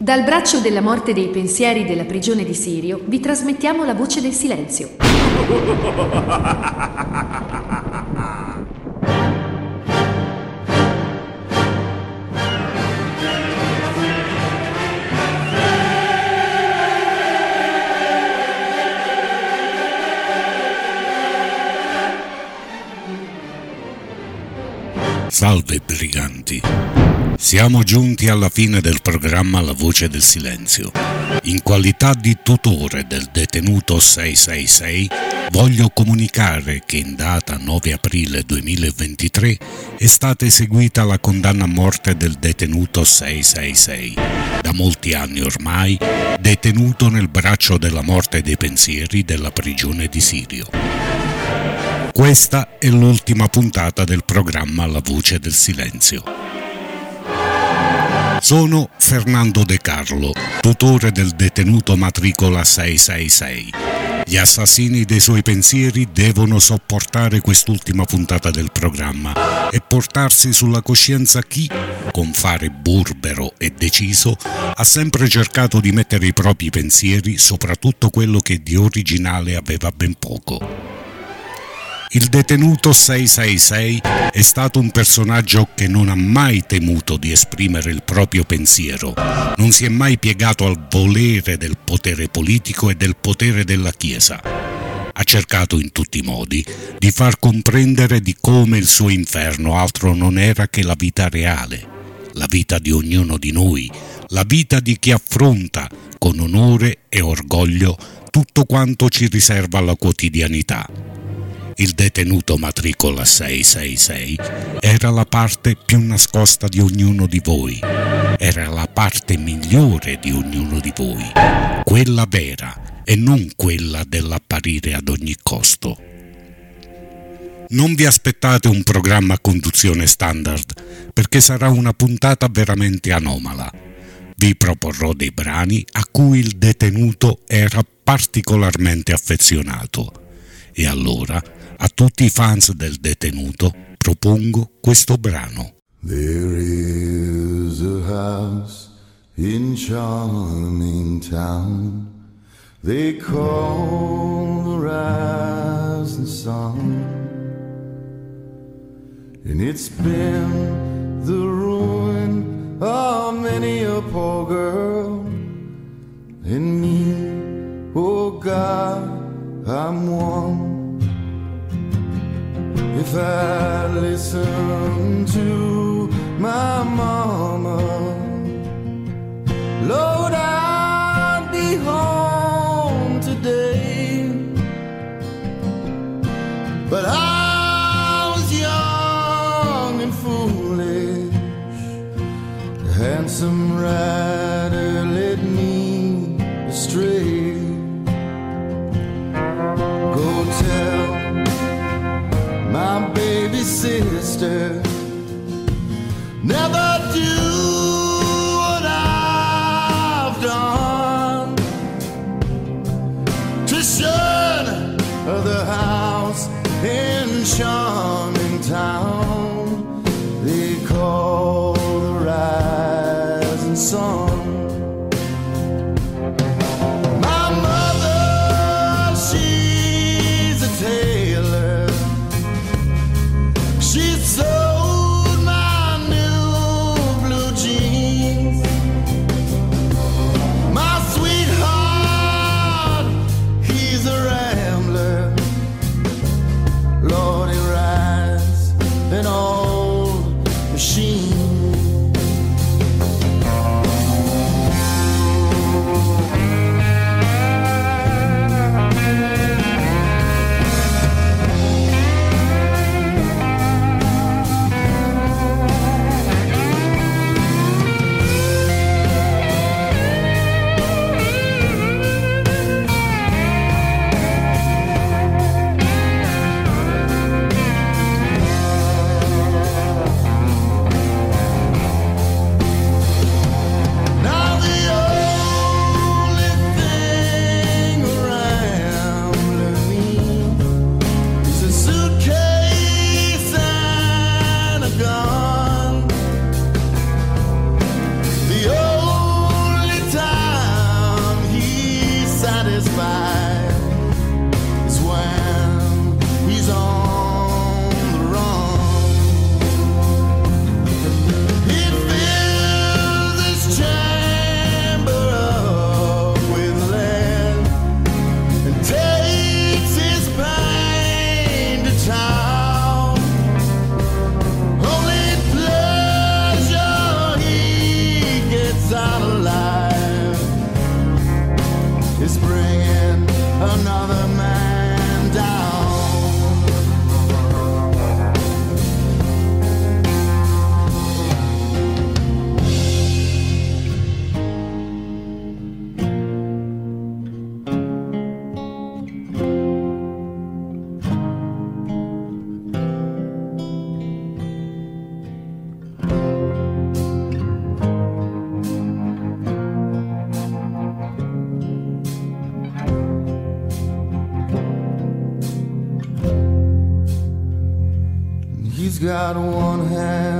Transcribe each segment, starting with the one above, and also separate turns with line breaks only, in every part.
Dal braccio della morte dei pensieri della prigione di Sirio vi trasmettiamo la voce del silenzio.
Salve briganti! Siamo giunti alla fine del programma La voce del silenzio. In qualità di tutore del detenuto 666, voglio comunicare che in data 9 aprile 2023 è stata eseguita la condanna a morte del detenuto 666, da molti anni ormai detenuto nel braccio della morte dei pensieri della prigione di Sirio. Questa è l'ultima puntata del programma La voce del silenzio. Sono Fernando De Carlo, tutore del detenuto matricola 666. Gli assassini dei suoi pensieri devono sopportare quest'ultima puntata del programma e portarsi sulla coscienza chi, con fare burbero e deciso, ha sempre cercato di mettere i propri pensieri, soprattutto quello che di originale aveva ben poco. Il detenuto 666 è stato un personaggio che non ha mai temuto di esprimere il proprio pensiero, non si è mai piegato al volere del potere politico e del potere della Chiesa. Ha cercato in tutti i modi di far comprendere di come il suo inferno altro non era che la vita reale, la vita di ognuno di noi, la vita di chi affronta con onore e orgoglio tutto quanto ci riserva la quotidianità il detenuto matricola 666 era la parte più nascosta di ognuno di voi, era la parte migliore di ognuno di voi, quella vera e non quella dell'apparire ad ogni costo. Non vi aspettate un programma a conduzione standard, perché sarà una puntata veramente anomala. Vi proporrò dei brani a cui il detenuto era particolarmente affezionato. E allora a tutti i fans del detenuto propongo questo brano.
There is a house in charming town. They call the rising sun. And it's been the ruin of many a poor girl. And me, oh God, I'm one if I listen to my mama, Lord, I'd be home today. But I was young and foolish, handsome rider Never do got one hand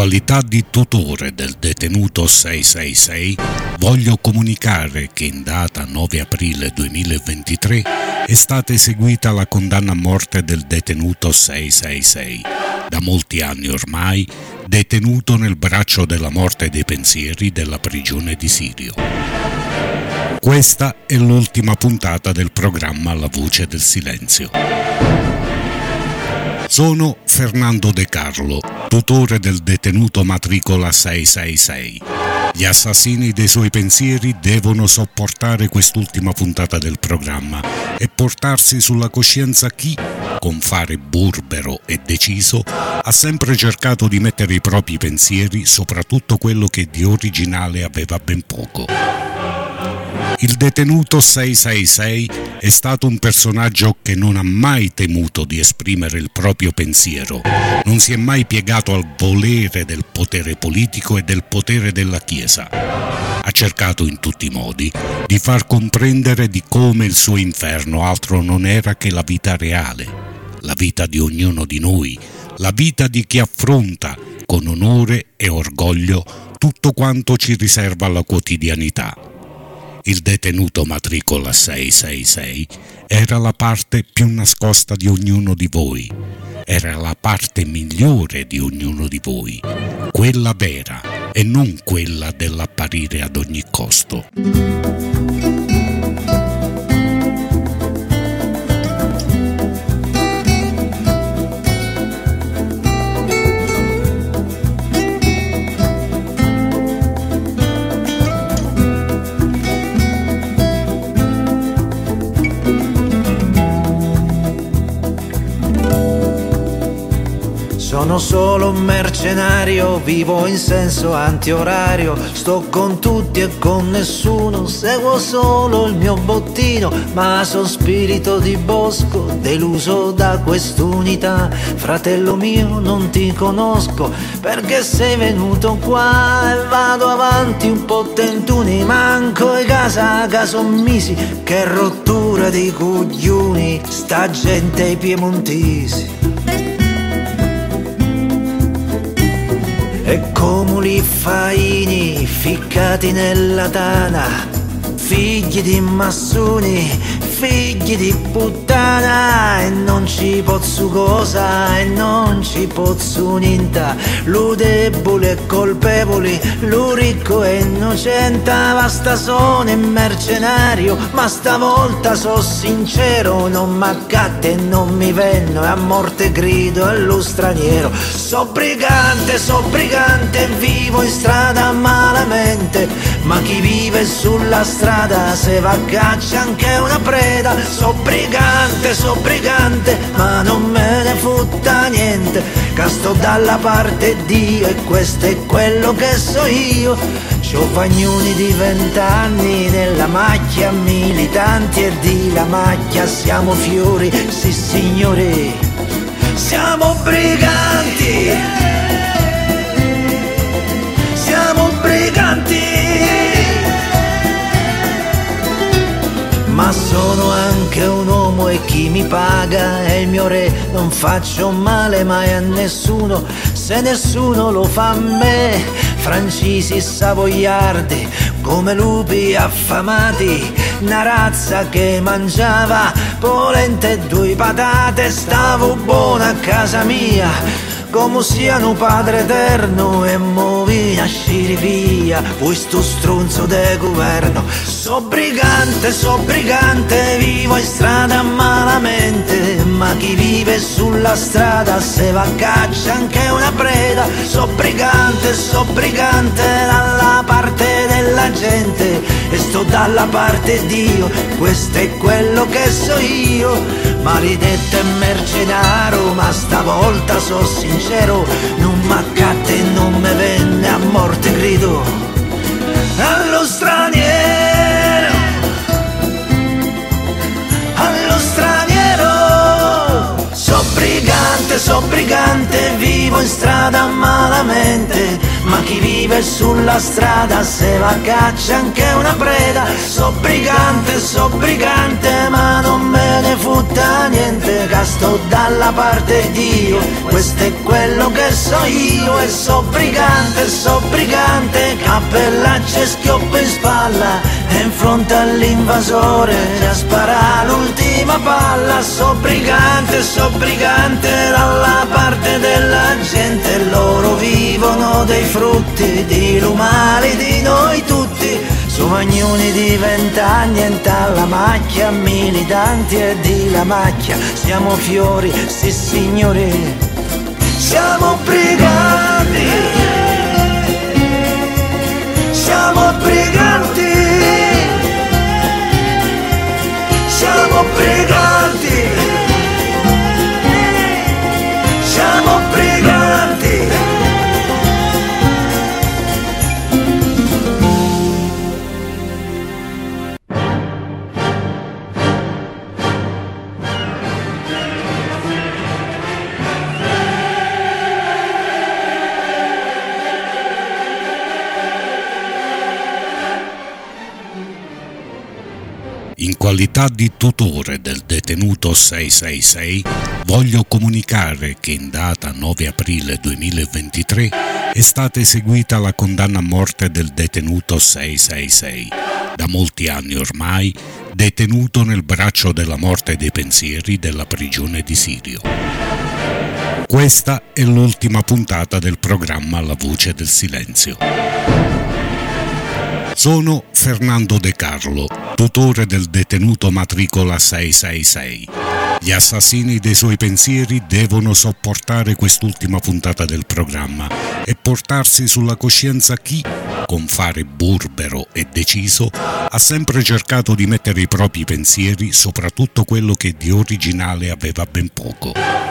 qualità di tutore del detenuto 666, voglio comunicare che in data 9 aprile 2023 è stata eseguita la condanna a morte del detenuto 666, da molti anni ormai detenuto nel braccio della morte dei pensieri della prigione di Sirio. Questa è l'ultima puntata del programma La voce del silenzio. Sono Fernando De Carlo, tutore del detenuto matricola 666. Gli assassini dei suoi pensieri devono sopportare quest'ultima puntata del programma e portarsi sulla coscienza chi, con fare burbero e deciso, ha sempre cercato di mettere i propri pensieri, soprattutto quello che di originale aveva ben poco. Il detenuto 666 è stato un personaggio che non ha mai temuto di esprimere il proprio pensiero, non si è mai piegato al volere del potere politico e del potere della Chiesa. Ha cercato in tutti i modi di far comprendere di come il suo inferno altro non era che la vita reale, la vita di ognuno di noi, la vita di chi affronta con onore e orgoglio tutto quanto ci riserva la quotidianità. Il detenuto matricola 666 era la parte più nascosta di ognuno di voi, era la parte migliore di ognuno di voi, quella vera e non quella dell'apparire ad ogni costo.
Solo un mercenario, vivo in senso antiorario, sto con tutti e con nessuno, seguo solo il mio bottino, ma sono spirito di bosco, deluso da quest'unità. Fratello mio, non ti conosco, perché sei venuto qua e vado avanti un po' tentuni, manco e casa, caso misi, che rottura di coglioni, sta gente ai piemontesi. E comuli faini ficcati nella tana, figli di massoni figli di puttana e non ci pozzo cosa e non ci pozzo niente. Lo debole e colpevole lo ricco e innocente basta sono in mercenario. Ma stavolta so sincero non m'accatte e non mi venno e a morte grido allo straniero. So brigante so brigante vivo in strada malamente. Ma chi vive sulla strada se va a caccia anche una preda preda, so brigante, so brigante, ma non me ne futta niente, casto dalla parte Dio e questo è quello che so io. Giovagnoni di vent'anni nella macchia, militanti e di la macchia, siamo fiori, sì signori, siamo briganti, ma sono anche un uomo e chi mi paga? È il mio re, non faccio male mai a nessuno, se nessuno lo fa a me, francesi savoiardi, come lupi affamati, una razza che mangiava polente e due patate, stavo buona a casa mia come siano padre eterno e movi nasciri via questo stronzo de governo. So brigante, so brigante vivo in strada malamente ma chi vive sulla strada se va a caccia anche una preda. So brigante, so brigante dalla parte della gente e sto dalla parte Dio questo è quello che so io maledetto e mercenario ma stavolta so sincero non m'accatte e non me venne a morte grido. Allo straniero, allo straniero, so brigante, so brigante, vivo in strada malamente, ma chi vive sulla strada se va a caccia anche una preda, so brigante, so brigante, ma non me ne futta niente, casto dalla parte di Dio, questo è quello che so io. E so brigante, so brigante, cappellaccio e schioppo in spalla. E in fronte all'invasore a sparare l'ultima palla, so brigante, so brigante dalla parte della gente, loro vivono dei frutti di lumali di noi tutti, su magnoni di vent'anni e alla macchia, militanti e di la macchia, siamo fiori, sì signori. Siamo briganti, siamo briganti,
qualità di tutore del detenuto 666, voglio comunicare che in data 9 aprile 2023 è stata eseguita la condanna a morte del detenuto 666, da molti anni ormai detenuto nel braccio della morte dei pensieri della prigione di Sirio. Questa è l'ultima puntata del programma La voce del silenzio. Sono Fernando De Carlo, tutore del detenuto matricola 666. Gli assassini dei suoi pensieri devono sopportare quest'ultima puntata del programma e portarsi sulla coscienza chi, con fare burbero e deciso, ha sempre cercato di mettere i propri pensieri, soprattutto quello che di originale aveva ben poco.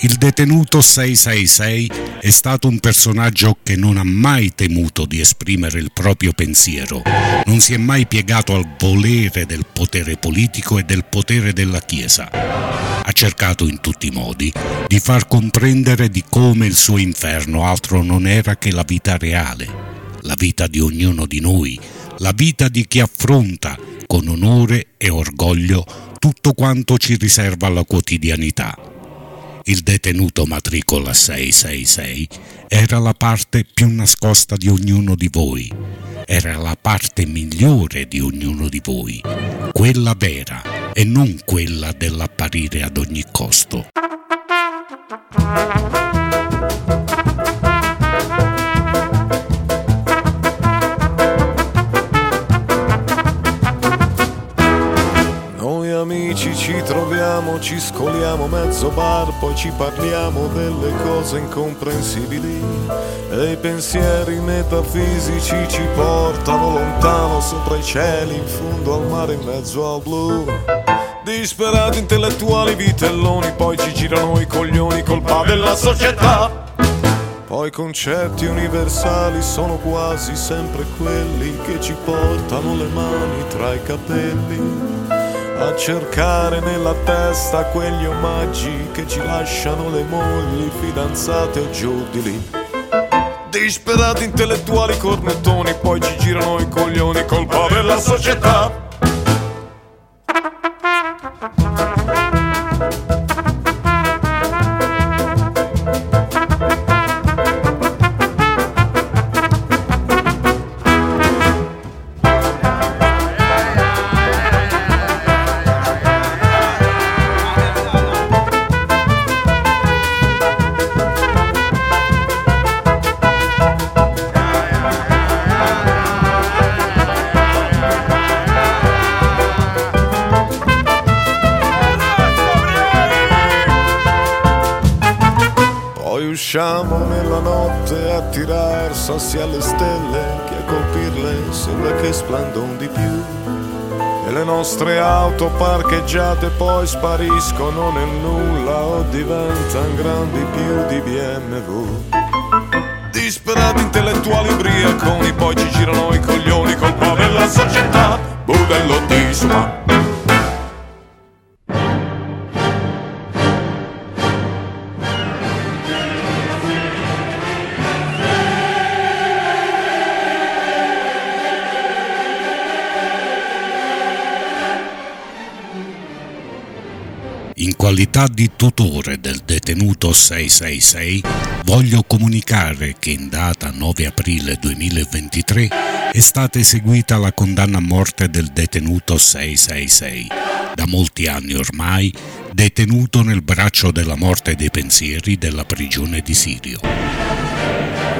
Il detenuto 666 è stato un personaggio che non ha mai temuto di esprimere il proprio pensiero, non si è mai piegato al volere del potere politico e del potere della Chiesa. Ha cercato in tutti i modi di far comprendere di come il suo inferno altro non era che la vita reale, la vita di ognuno di noi, la vita di chi affronta con onore e orgoglio tutto quanto ci riserva la quotidianità il detenuto matricola 666 era la parte più nascosta di ognuno di voi, era la parte migliore di ognuno di voi, quella vera e non quella dell'apparire ad ogni costo.
Ci scoliamo mezzo bar, poi ci parliamo delle cose incomprensibili e i pensieri metafisici ci portano lontano sopra i cieli, in fondo al mare, in mezzo al blu. Disperati intellettuali vitelloni, poi ci girano i coglioni, colpa della società. Poi i concetti universali sono quasi sempre quelli che ci portano le mani tra i capelli a cercare nella testa quegli omaggi che ci lasciano le mogli, fidanzate o giù di lì. Disperati intellettuali cornettoni, poi ci girano i coglioni, colpa della società. Tirar sassi alle stelle che a colpirle sembra che splendon di più. E le nostre auto parcheggiate poi spariscono nel nulla o diventano grandi più di BMW disperati intellettuali ubriaconi poi ci girano i coglioni colpa della società. Budello di suma
qualità di tutore del detenuto 666, voglio comunicare che in data 9 aprile 2023 è stata eseguita la condanna a morte del detenuto 666, da molti anni ormai detenuto nel braccio della morte dei pensieri della prigione di Sirio.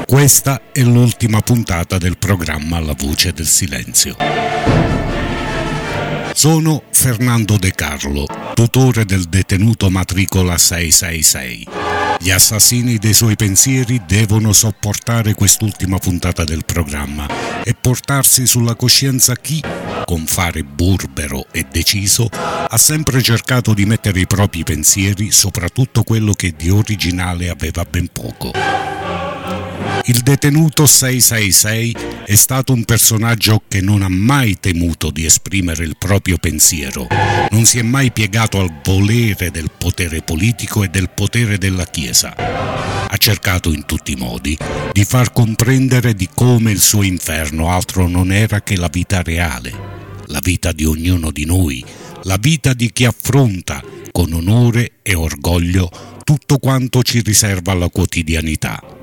Questa è l'ultima puntata del programma La voce del silenzio. Sono Fernando De Carlo, tutore del detenuto matricola 666. Gli assassini dei suoi pensieri devono sopportare quest'ultima puntata del programma e portarsi sulla coscienza chi, con fare burbero e deciso, ha sempre cercato di mettere i propri pensieri sopra tutto quello che di originale aveva ben poco. Il detenuto 666 è stato un personaggio che non ha mai temuto di esprimere il proprio pensiero, non si è mai piegato al volere del potere politico e del potere della Chiesa. Ha cercato in tutti i modi di far comprendere di come il suo inferno altro non era che la vita reale, la vita di ognuno di noi, la vita di chi affronta con onore e orgoglio tutto quanto ci riserva la quotidianità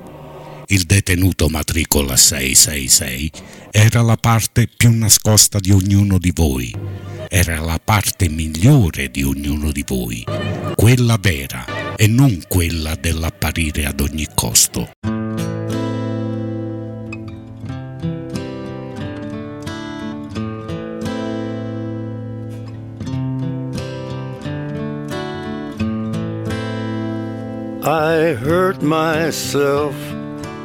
il detenuto matricola 666 era la parte più nascosta di ognuno di voi, era la parte migliore di ognuno di voi, quella vera e non quella dell'apparire ad ogni costo.
I hurt myself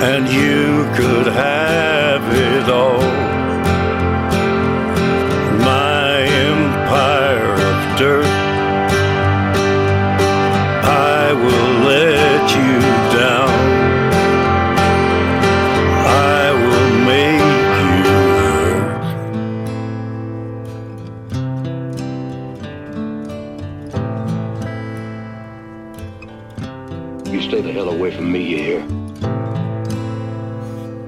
And you could have it all. My empire of dirt. I will let you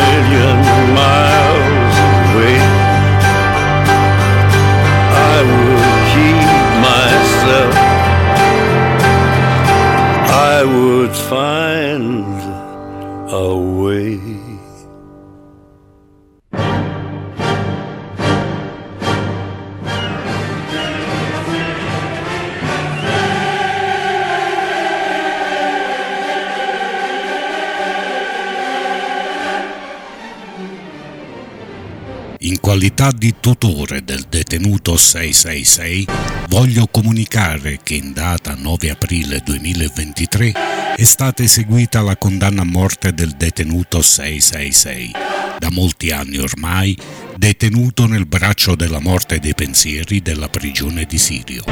million miles away, I would keep myself. I would find a way.
In qualità di tutore del detenuto 666, voglio comunicare che in data 9 aprile 2023 è stata eseguita la condanna a morte del detenuto 666, da molti anni ormai detenuto nel braccio della morte dei pensieri della prigione di Sirio.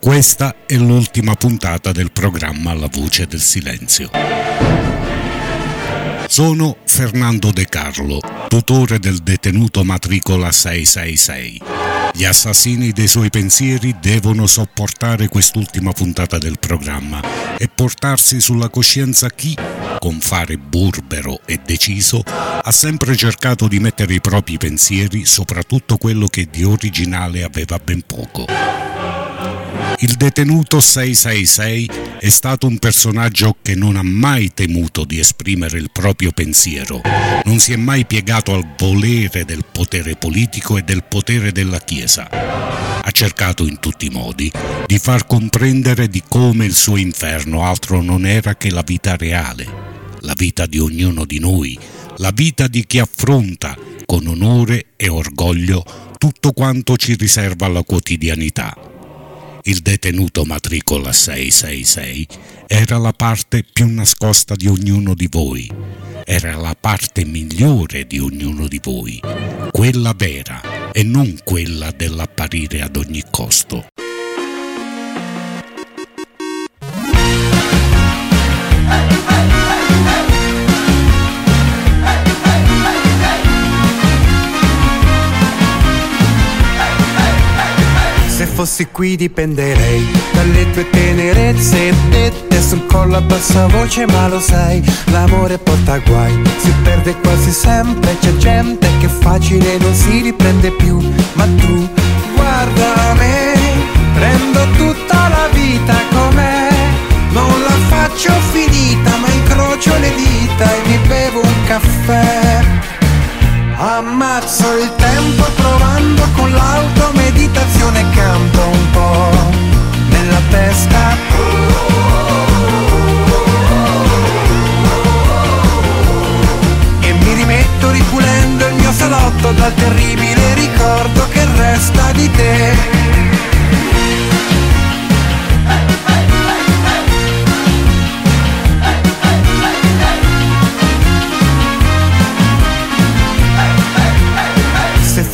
Questa è l'ultima puntata del programma La voce del silenzio. Sono Fernando De Carlo, tutore del detenuto matricola 666. Gli assassini dei suoi pensieri devono sopportare quest'ultima puntata del programma e portarsi sulla coscienza chi, con fare burbero e deciso, ha sempre cercato di mettere i propri pensieri, soprattutto quello che di originale aveva ben poco. Il detenuto 666 è stato un personaggio che non ha mai temuto di esprimere il proprio pensiero, non si è mai piegato al volere del potere politico e del potere della Chiesa. Ha cercato in tutti i modi di far comprendere di come il suo inferno altro non era che la vita reale, la vita di ognuno di noi, la vita di chi affronta con onore e orgoglio tutto quanto ci riserva la quotidianità. Il detenuto matricola 666 era la parte più nascosta di ognuno di voi, era la parte migliore di ognuno di voi, quella vera e non quella dell'apparire ad ogni costo.
Fossi qui dipenderei dalle tue tenerezze. Dette sul collo a bassa voce ma lo sai l'amore porta guai. Si perde quasi sempre c'è gente che facile non si riprende più. Ma tu guarda me prendo tutta la vita com'è. Non la faccio finita ma incrocio le dita e mi bevo un caffè. Ammazzo il terribile ricordo che resta di te.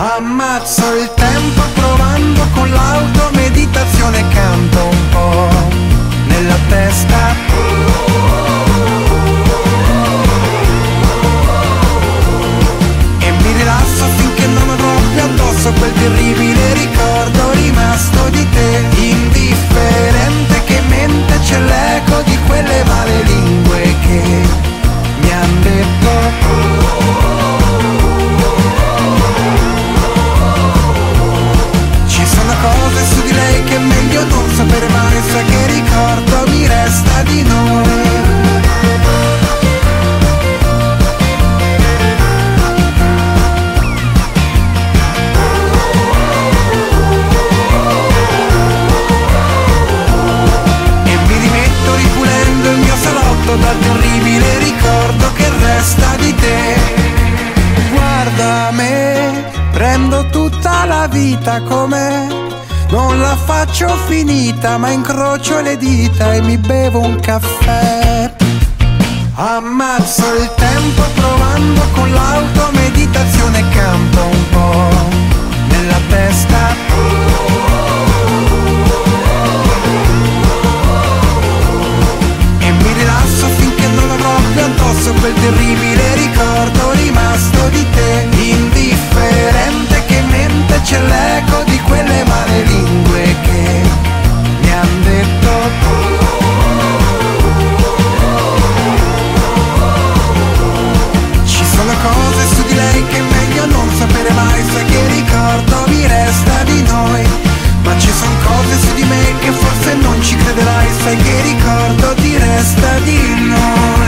Ammazzo il tempo provando con l'auto meditazione canto un po' nella testa. E mi rilasso finché non avrò addosso quel terribile ricordo rimasto ricordo mi faccio finita, ma incrocio le dita e mi bevo un caffè. Ammazzo il tempo provando con l'auto meditazione canto un po' nella testa. E mi rilasso finché non avrò più addosso quel terribile ricordo rimasto di te, indifferente che mente l'eco cose su di lei che è meglio non sapere mai. Sai che ricordo mi resta di noi. Ma ci sono cose su di me che forse non ci crederai. Sai che ricordo ti resta di noi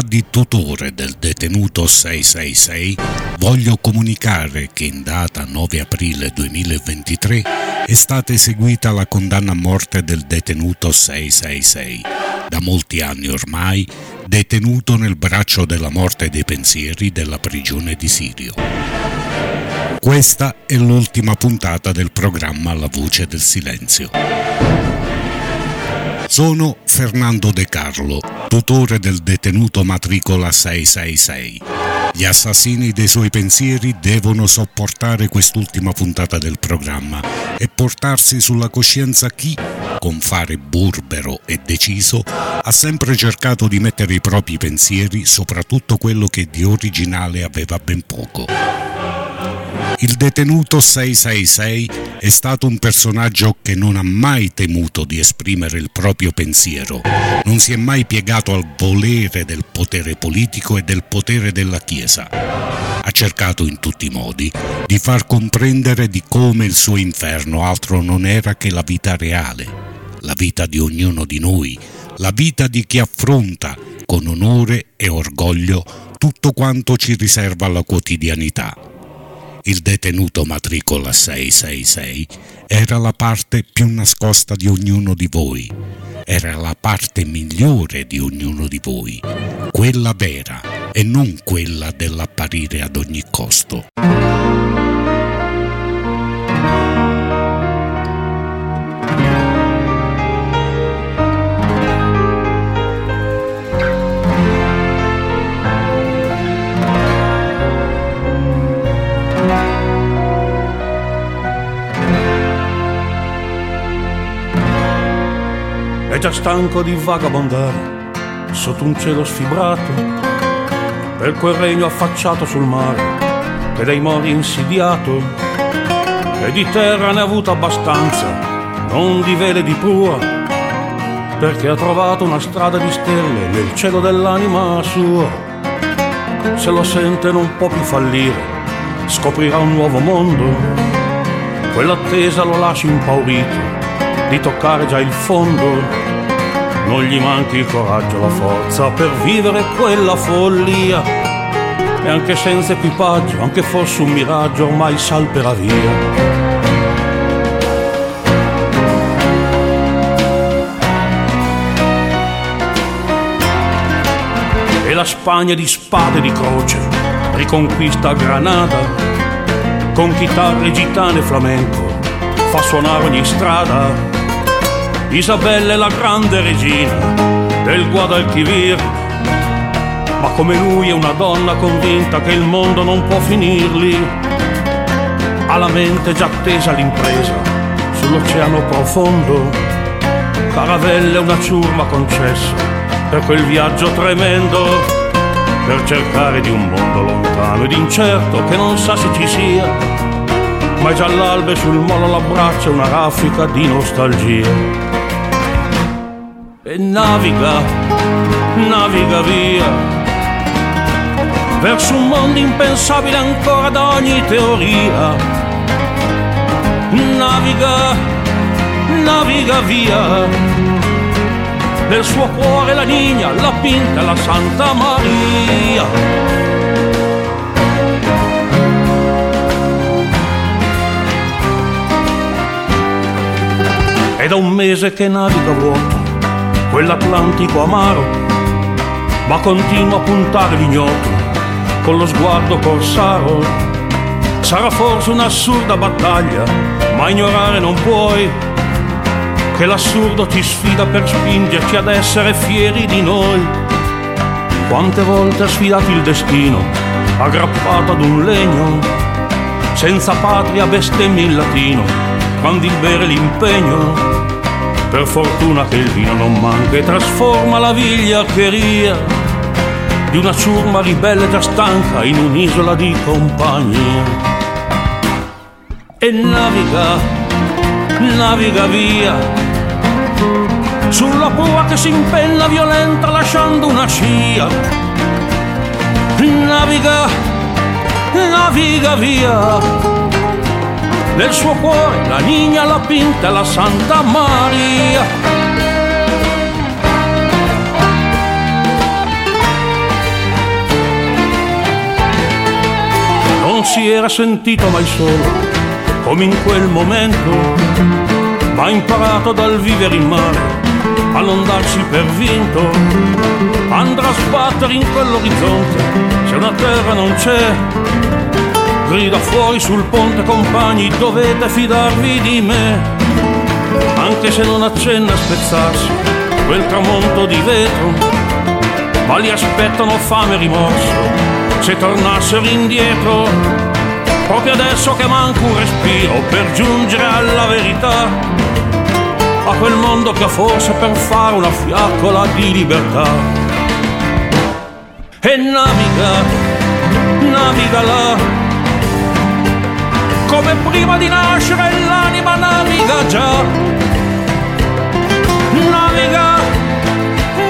di tutore del detenuto 666, voglio comunicare che in data 9 aprile 2023 è stata eseguita la condanna a morte del detenuto 666, da molti anni ormai detenuto nel braccio della morte dei pensieri della prigione di Sirio. Questa è l'ultima puntata del programma La voce del silenzio. Sono Fernando De Carlo, tutore del detenuto matricola 666. Gli assassini dei suoi pensieri devono sopportare quest'ultima puntata del programma e portarsi sulla coscienza chi, con fare burbero e deciso, ha sempre cercato di mettere i propri pensieri soprattutto quello che di originale aveva ben poco. Il detenuto 666 è stato un personaggio che non ha mai temuto di esprimere il proprio pensiero, non si è mai piegato al volere del potere politico e del potere della Chiesa. Ha cercato in tutti i modi di far comprendere di come il suo inferno altro non era che la vita reale, la vita di ognuno di noi, la vita di chi affronta con onore e orgoglio tutto quanto ci riserva la quotidianità. Il detenuto matricola 666 era la parte più nascosta di ognuno di voi, era la parte migliore di ognuno di voi, quella vera e non quella dell'apparire ad ogni costo.
Già stanco di vagabondare sotto un cielo sfibrato per quel regno affacciato sul mare che dai mori insidiato. E di terra ne ha avuto abbastanza, non di vele di prua, perché ha trovato una strada di stelle nel cielo dell'anima sua. Se lo sente non può più fallire, scoprirà un nuovo mondo, quell'attesa lo lascia impaurito di toccare già il fondo non gli manchi il coraggio, la forza per vivere quella follia. E anche senza equipaggio, anche fosse un miraggio, ormai salperà via. E la Spagna di spade di croce riconquista Granada, con chitarre gitane e flamenco, fa suonare ogni strada Isabella è la grande regina del Guadalquivir, ma come lui è una donna convinta che il mondo non può finirli. Ha la mente già attesa all'impresa sull'oceano profondo, caravelle è una ciurma concessa per quel viaggio tremendo, per cercare di un mondo lontano ed incerto che non sa se ci sia, ma è già l'albe sul molo l'abbraccia una raffica di nostalgia naviga, naviga via verso un mondo impensabile ancora da ogni teoria. Naviga, naviga via nel suo cuore la Nigna, la Pinta, la Santa Maria. È da un mese che naviga vuoto quell'Atlantico amaro, ma continua a puntare l'ignoto con lo sguardo corsaro. Sarà forse un'assurda battaglia, ma ignorare non puoi che l'assurdo ti sfida per spingerci ad essere fieri di noi. Quante volte ha sfidato il destino, aggrappato ad un legno, senza patria bestemmia in latino, quando il bere l'impegno per fortuna che il vino non manca e trasforma la vigliaccheria di una ciurma ribelle già stanca in un'isola di compagnia. E naviga, naviga via sulla prua che si impenna violenta lasciando una scia. Naviga, naviga via nel suo cuore la Nigna, la Pinta la Santa Maria. Non si era sentito mai solo, come in quel momento, ma ha imparato dal vivere in mare a non darsi per vinto. Andrà a sbattere in quell'orizzonte, se una terra non c'è, grida fuori sul ponte compagni dovete fidarvi di me. Anche se non accenna a spezzarsi quel tramonto di vetro ma li aspettano fame e rimorso se tornassero indietro. Proprio adesso che manca un respiro per giungere alla verità a quel mondo che forse per fare una fiaccola di libertà. E naviga naviga là come prima di nascere l'anima naviga già. Naviga,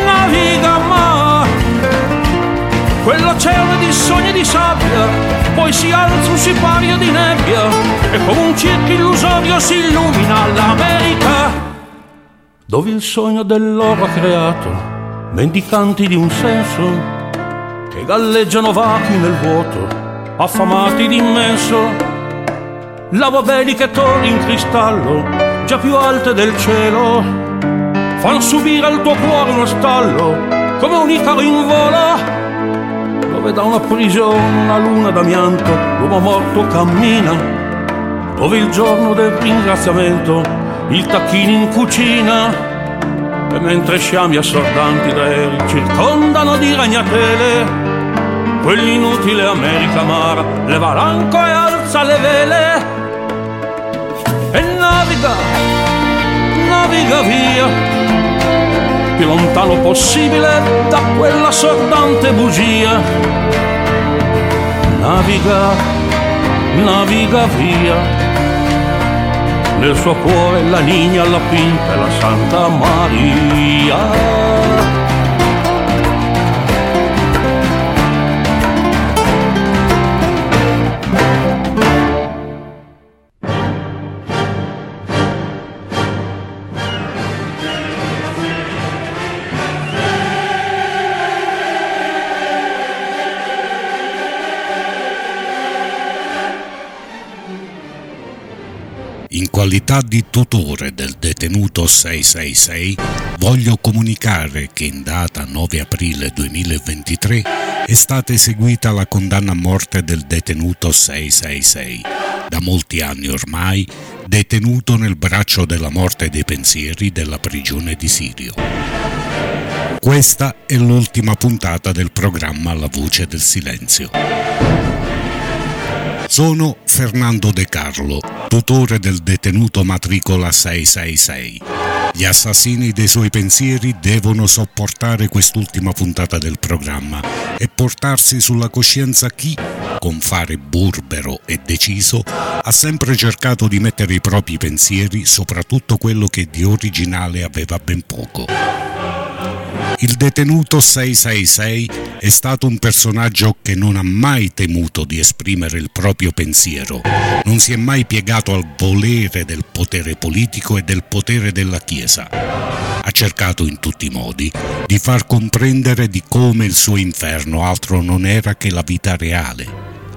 naviga ma quell'oceano di sogni di sabbia, poi si alza un sipario di nebbia e come un circo illusorio si illumina l'America. dove il sogno dell'oro ha creato mendicanti di un senso che galleggiano vachi nel vuoto, affamati d'immenso. Lava beliche torri in cristallo, già più alte del cielo, fanno subire al tuo cuore uno stallo, come un icaro in volo dove da una prigione una luna d'amianto l'uomo morto cammina, dove il giorno del ringraziamento il tacchino in cucina. E mentre sciami assordanti d'aerei circondano di ragnatele quell'inutile America amara leva l'anco e alza le vele e naviga, naviga via. Più lontano possibile da quella sordante bugia. Naviga, naviga via. Nel suo cuore la Nigna, la Pinta e la Santa Maria.
Qualità di tutore del detenuto 666, voglio comunicare che in data 9 aprile 2023 è stata eseguita la condanna a morte del detenuto 666, da molti anni ormai detenuto nel braccio della morte dei pensieri della prigione di Sirio. Questa è l'ultima puntata del programma La voce del silenzio. Sono Fernando De Carlo, tutore del detenuto matricola 666. Gli assassini dei suoi pensieri devono sopportare quest'ultima puntata del programma e portarsi sulla coscienza chi, con fare burbero e deciso, ha sempre cercato di mettere i propri pensieri, soprattutto quello che di originale aveva ben poco. Il detenuto 666 è stato un personaggio che non ha mai temuto di esprimere il proprio pensiero, non si è mai piegato al volere del potere politico e del potere della Chiesa. Ha cercato in tutti i modi di far comprendere di come il suo inferno altro non era che la vita reale,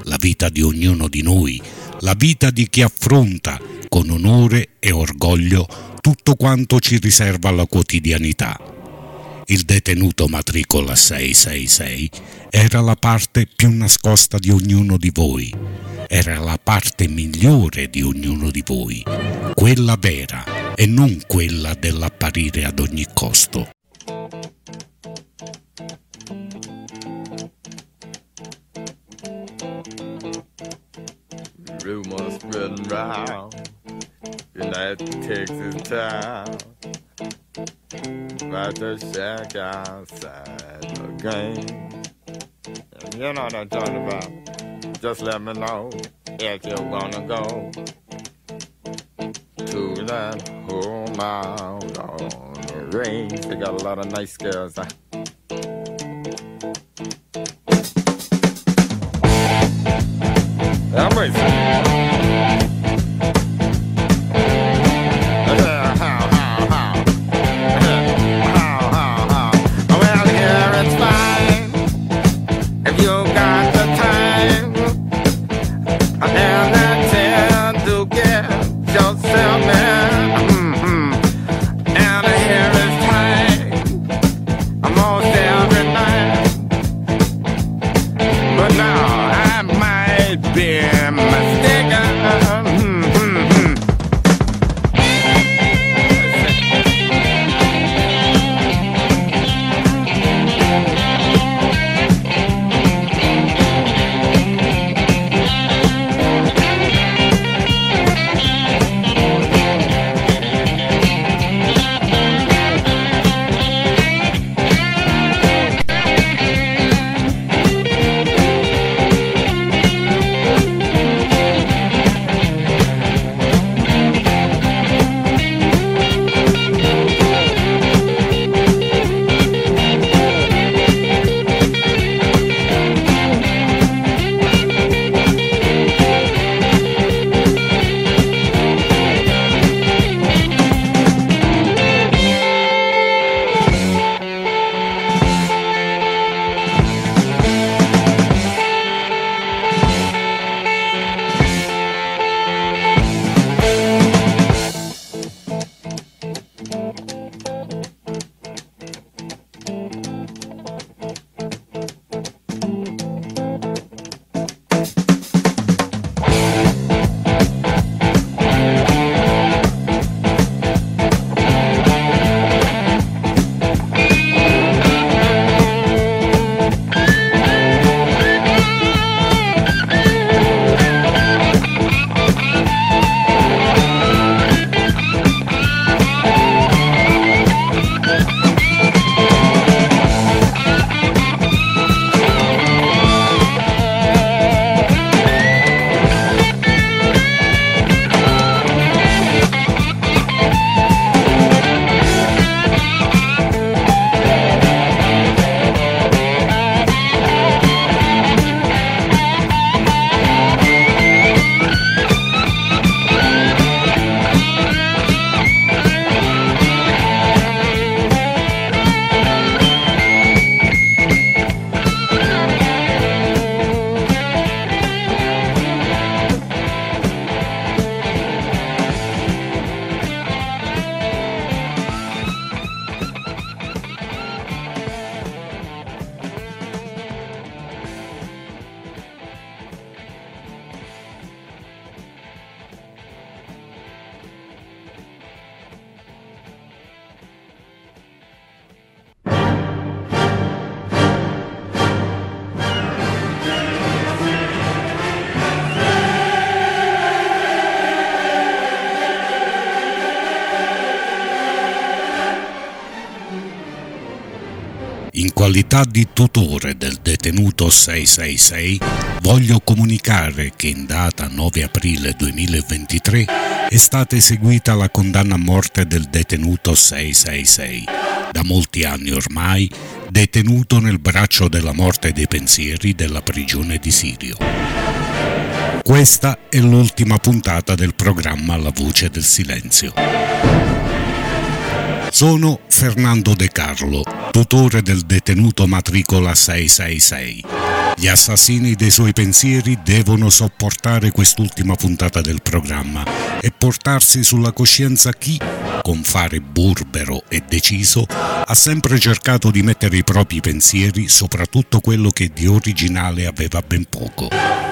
la vita di ognuno di noi, la vita di chi affronta con onore e orgoglio tutto quanto ci riserva la quotidianità il detenuto matricola 666 era la parte più nascosta di ognuno di voi, era la parte migliore di ognuno di voi, quella vera e non quella dell'apparire ad ogni costo. Rumors spreading round, United Texas town. About to shack outside the game. You know what I'm talking about. Just let me know if you wanna go to that whole out on the range. They got a lot of nice girls. Huh? I'm been di tutore del detenuto 666, voglio comunicare che in data 9 aprile 2023 è stata eseguita la condanna a morte del detenuto 666, da molti anni ormai detenuto nel braccio della morte dei pensieri della prigione di Sirio. Questa è l'ultima puntata del programma La voce del silenzio. Sono Fernando De Carlo, tutore del detenuto matricola 666. Gli assassini dei suoi pensieri devono sopportare quest'ultima puntata del programma e portarsi sulla coscienza chi, con fare burbero e deciso, ha sempre cercato di mettere i propri pensieri, soprattutto quello che di originale aveva ben poco.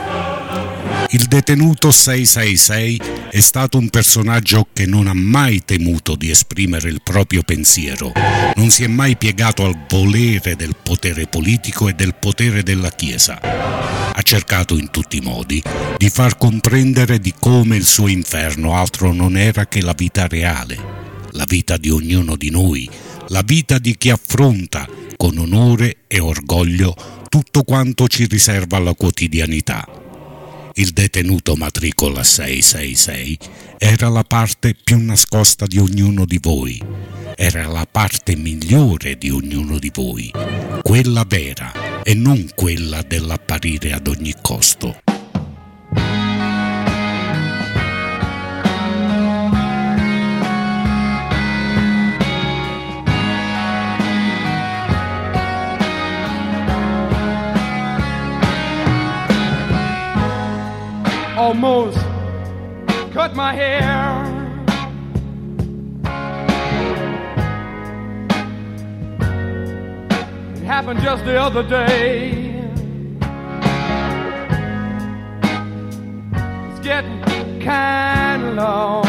Il detenuto 666 è stato un personaggio che non ha mai temuto di esprimere il proprio pensiero, non si è mai piegato al volere del potere politico e del potere della Chiesa. Ha cercato in tutti i modi di far comprendere di come il suo inferno altro non era che la vita reale, la vita di ognuno di noi, la vita di chi affronta con onore e orgoglio tutto quanto ci riserva la quotidianità il detenuto matricola 666 era la parte più nascosta di ognuno di voi, era la parte migliore di ognuno di voi, quella vera e non quella dell'apparire ad ogni costo.
Almost cut my hair. It happened just the other day. It's getting kind of long.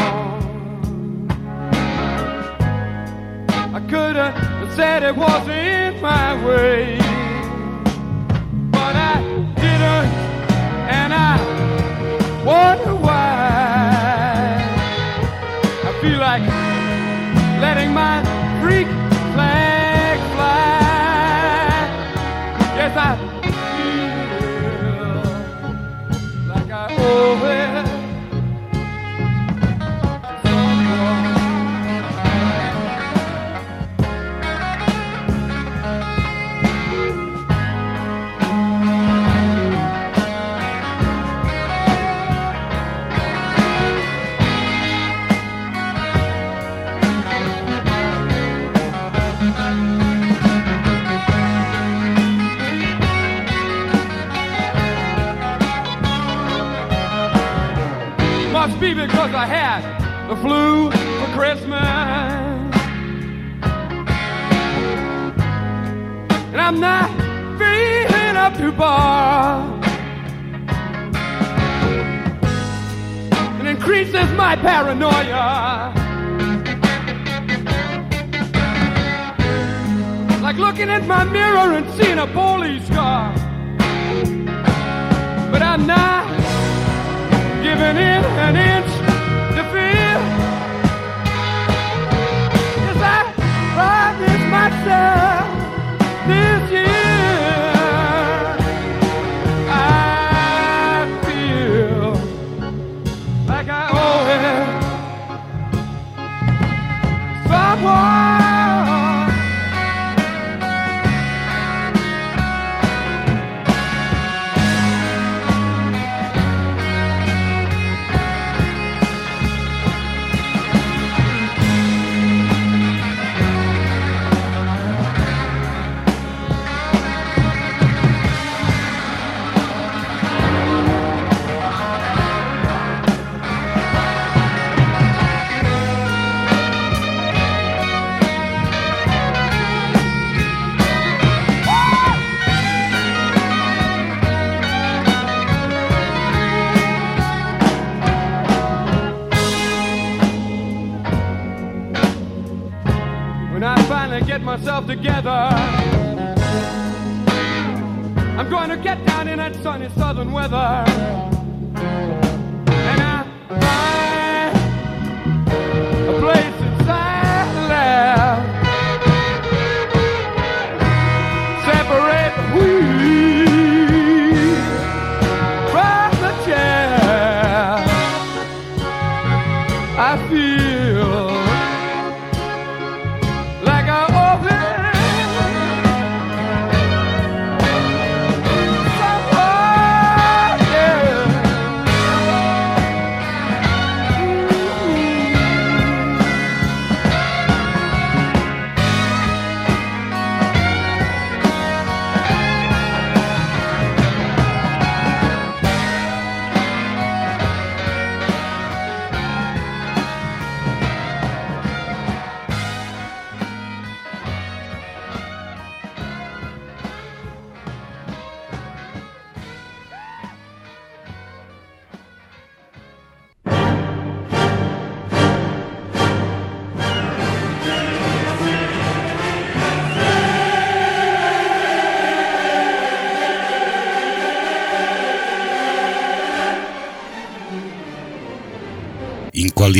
I could have said it wasn't my way, but I didn't, wonder why I feel like letting my freak I had the flu for Christmas. And I'm not feeling up to bar. It increases my paranoia. Like looking at my mirror and seeing a police car. But I'm not giving in an inch answer. Together, I'm going to get down in that sunny southern weather.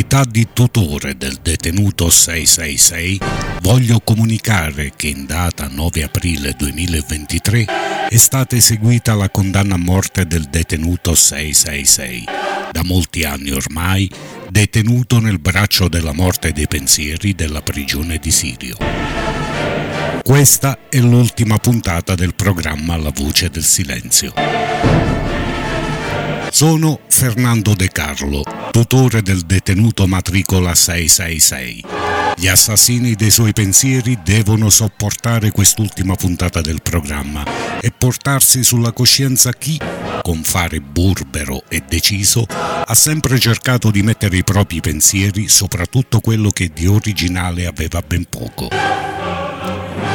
Qualità di tutore del detenuto 666, voglio comunicare che in data 9 aprile 2023 è stata eseguita la condanna a morte del detenuto 666, da molti anni ormai detenuto nel braccio della morte dei pensieri della prigione di Sirio. Questa è l'ultima puntata del programma La voce del silenzio. Sono Fernando De Carlo, tutore del detenuto matricola 666. Gli assassini dei suoi pensieri devono sopportare quest'ultima puntata del programma e portarsi sulla coscienza chi, con fare burbero e deciso, ha sempre cercato di mettere i propri pensieri, soprattutto quello che di originale aveva ben poco.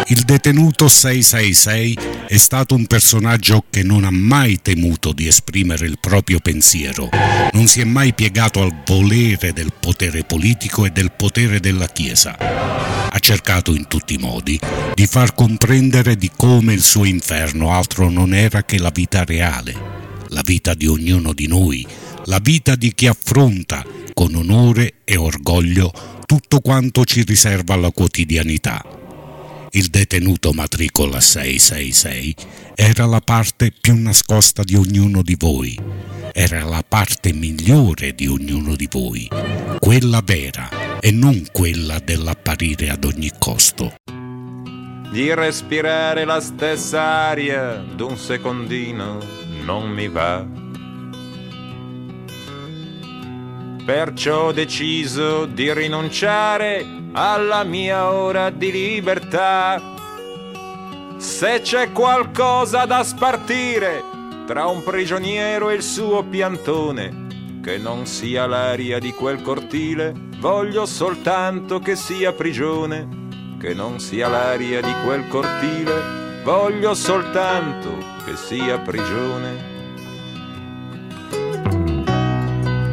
Il detenuto 666 è stato un personaggio che non ha mai temuto di esprimere il proprio pensiero, non si è mai piegato al volere del potere politico e del potere della Chiesa. Ha cercato in tutti i modi di far comprendere di come il suo inferno altro non era che la vita reale, la vita di ognuno di noi, la vita di chi affronta con onore e orgoglio tutto quanto ci riserva la quotidianità il detenuto matricola 666 era la parte più nascosta di ognuno di voi, era la parte migliore di ognuno di voi, quella vera e non quella dell'apparire ad ogni costo.
Di respirare la stessa aria d'un secondino non mi va. Perciò ho deciso di rinunciare alla mia ora di libertà. Se c'è qualcosa da spartire tra un prigioniero e il suo piantone, che non sia l'aria di quel cortile, voglio soltanto che sia prigione. Che non sia l'aria di quel cortile, voglio soltanto che sia prigione.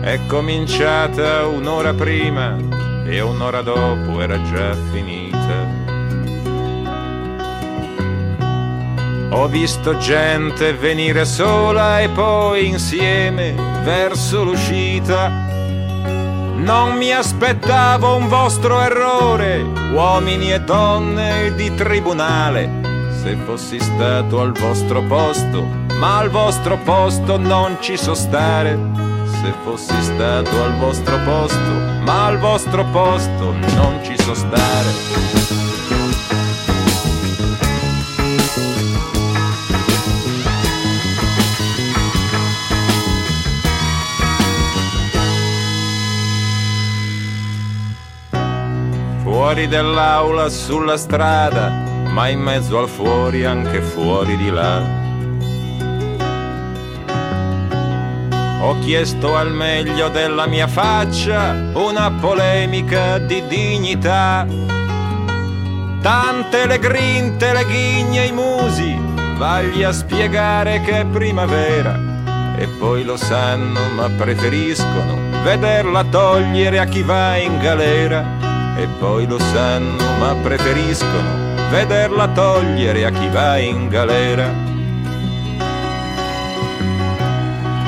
È cominciata un'ora prima e un'ora dopo era già finita. Ho visto gente venire sola e poi insieme verso l'uscita. Non mi aspettavo un vostro errore, uomini e donne di tribunale. Se fossi stato al vostro posto, ma al vostro posto non ci so stare se fossi stato al vostro posto, ma al vostro posto non ci so stare. Fuori dell'aula, sulla strada, ma in mezzo al fuori, anche fuori di là Ho chiesto al meglio della mia faccia una polemica di dignità. Tante le grinte, le ghigne, i musi, vagli a spiegare che è primavera. E poi lo sanno, ma preferiscono vederla togliere a chi va in galera. E poi lo sanno, ma preferiscono vederla togliere a chi va in galera.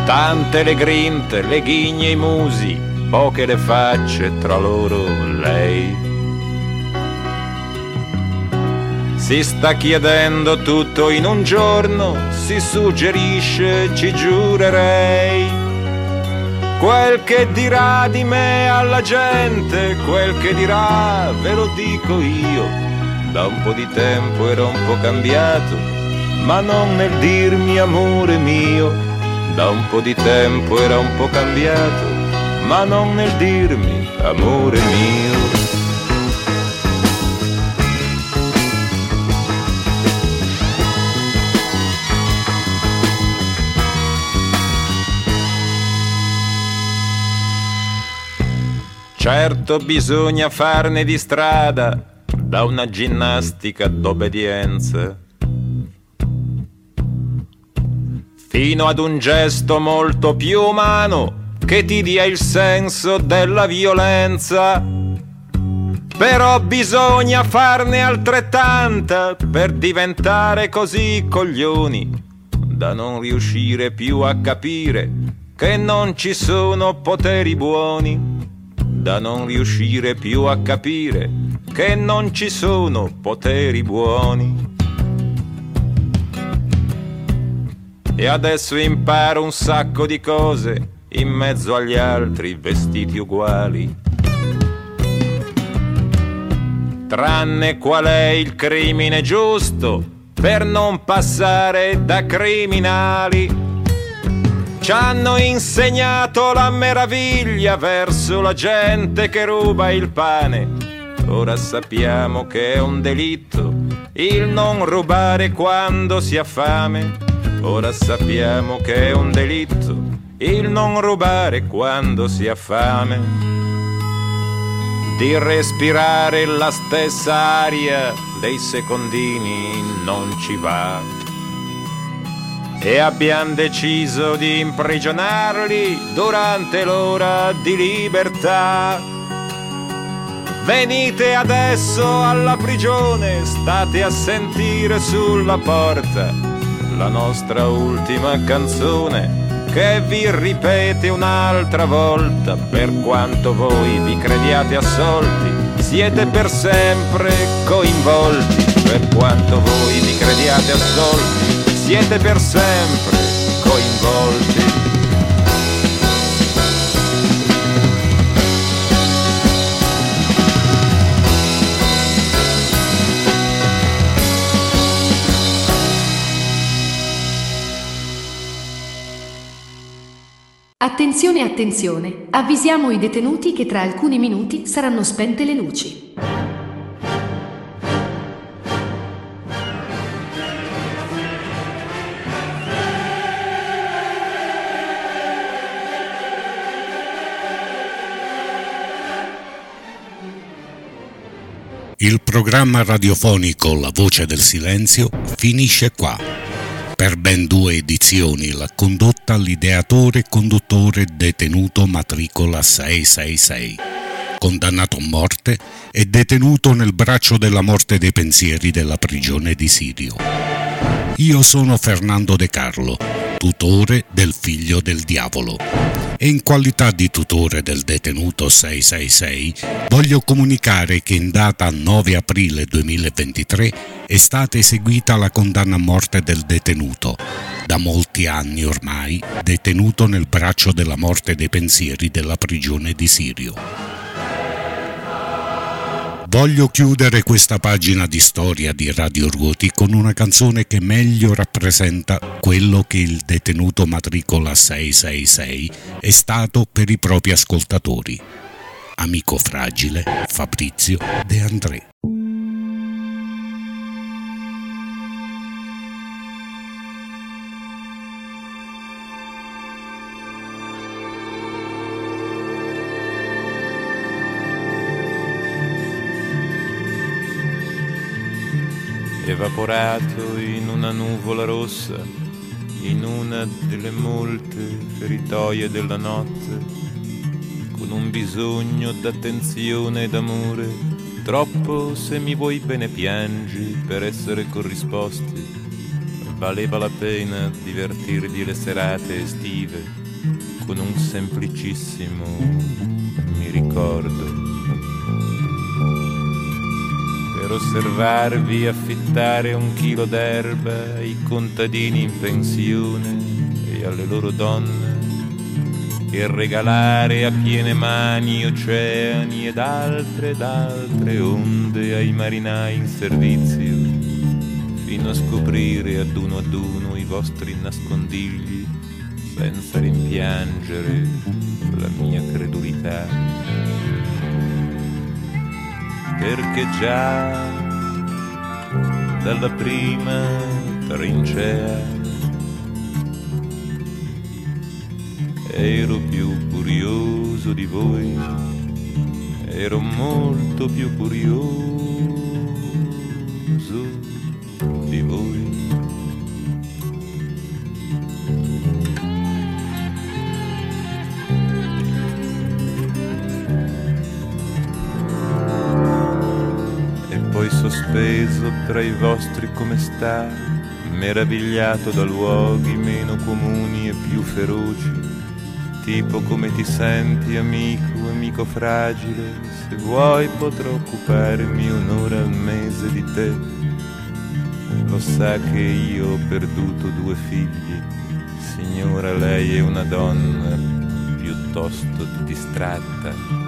Tante le grinte, le ghigne, i musi, poche le facce, tra loro lei. Si sta chiedendo tutto in un giorno, si suggerisce, ci giurerei. Quel che dirà di me alla gente, quel che dirà, ve lo dico io. Da un po' di tempo ero un po' cambiato, ma non nel dirmi amore mio da un po' di tempo era un po' cambiato, ma non nel dirmi amore mio. Certo bisogna farne di strada da una ginnastica d'obbedienza fino ad un gesto molto più umano che ti dia il senso della violenza. Però bisogna farne altrettanta per diventare così coglioni da non riuscire più a capire che non ci sono poteri buoni. da non riuscire più a capire che non ci sono poteri buoni. E adesso imparo un sacco di cose in mezzo agli altri vestiti uguali. Tranne qual è il crimine giusto per non passare da criminali. Ci hanno insegnato la meraviglia verso la gente che ruba il pane. Ora sappiamo che è un delitto il non rubare quando si ha fame. Ora sappiamo che è un delitto il non rubare quando si ha fame. Di respirare la stessa aria dei secondini non ci va e abbiamo deciso di imprigionarli durante l'ora di libertà. Venite adesso alla prigione, state a sentire sulla porta la nostra ultima canzone che vi ripete un'altra volta per quanto voi vi crediate assolti, siete per sempre coinvolti, per quanto voi vi crediate assolti siete per sempre coinvolti.
Attenzione, attenzione, avvisiamo i detenuti che tra alcuni minuti saranno spente le luci.
Il programma radiofonico La voce del silenzio finisce qua. Per ben due edizioni l'ha condotta l'ideatore conduttore detenuto matricola 666, condannato a morte e detenuto nel braccio della morte dei pensieri della prigione di Sirio. Io sono Fernando De Carlo, tutore del figlio del diavolo e in qualità di tutore del detenuto 666 voglio comunicare che in data 9 aprile 2023 è stata eseguita la condanna a morte del detenuto, da molti anni ormai detenuto nel braccio della morte dei pensieri della prigione di Sirio. Voglio chiudere questa pagina di storia di Radio Ruoti con una canzone che meglio rappresenta quello che il detenuto matricola 666 è stato per i propri ascoltatori. Amico fragile Fabrizio De André.
Evaporato in una nuvola rossa, in una delle molte feritoie della notte, con un bisogno d'attenzione ed amore, troppo se mi vuoi bene piangi per essere corrisposti. Valeva la pena divertirvi le serate estive con un semplicissimo mi ricordo per osservarvi affittare un chilo d'erba ai contadini in pensione e alle loro donne e regalare a piene mani oceani ed altre ed altre onde ai marinai in servizio fino a scoprire ad uno ad uno i vostri nascondigli senza rimpiangere la mia credulità perché già dalla prima trincea ero più curioso di voi, ero molto più curioso di voi. Sospeso tra i vostri come sta, meravigliato da luoghi meno comuni e più feroci, tipo come ti senti, amico, amico fragile. Se vuoi potrò occuparmi un'ora al mese di te. Lo sa che io ho perduto due figli. Signora, lei è una donna piuttosto distratta.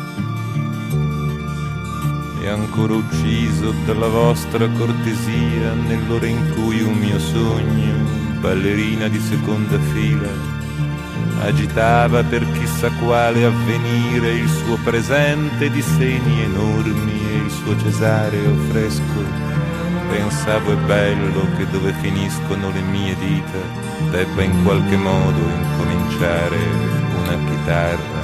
Ancora ucciso dalla vostra cortesia nell'ora in cui un mio sogno, ballerina di seconda fila, agitava per chissà quale avvenire il suo presente di seni enormi e il suo cesareo fresco. Pensavo è bello che dove finiscono le mie dita debba in qualche modo incominciare una chitarra.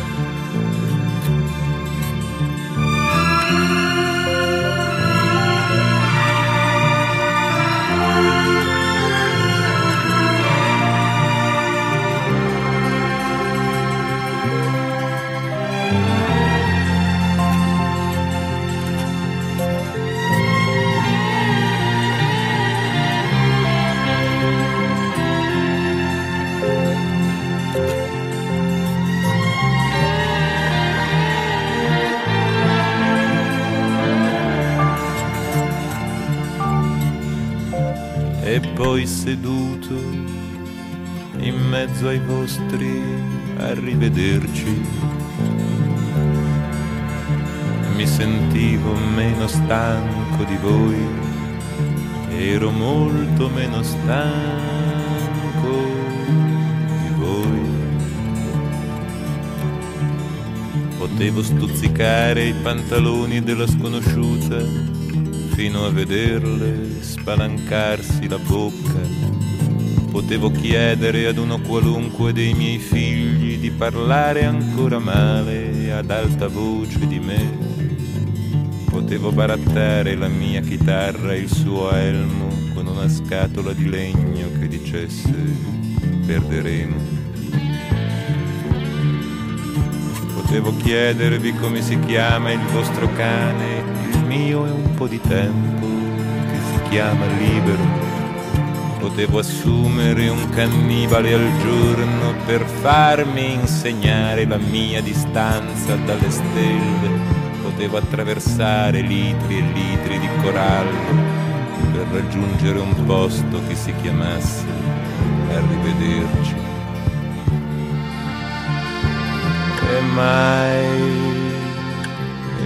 Poi seduto in mezzo ai vostri arrivederci. Mi sentivo meno stanco di voi, ero molto meno stanco di voi. Potevo stuzzicare i pantaloni della sconosciuta fino a vederle spalancarsi la bocca. Potevo chiedere ad uno qualunque dei miei figli di parlare ancora male ad alta voce di me. Potevo barattare la mia chitarra e il suo elmo con una scatola di legno che dicesse perderemo. Potevo chiedervi come si chiama il vostro cane mio è un po' di tempo che si chiama libero. Potevo assumere un cannibale al giorno per farmi insegnare la mia distanza dalle stelle. Potevo attraversare litri e litri di corallo per raggiungere un posto che si chiamasse Arrivederci. E mai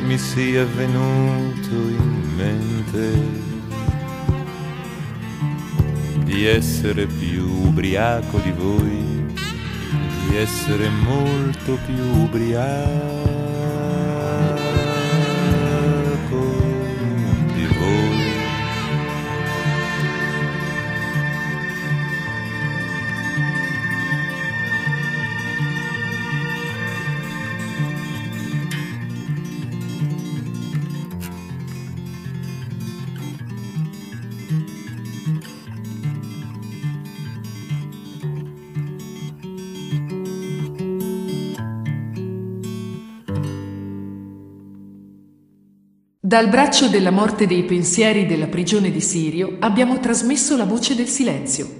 mi sia venuto in mente di essere più ubriaco di voi, di essere molto più ubriaco
Dal braccio della morte dei pensieri della prigione di Sirio abbiamo trasmesso la voce del silenzio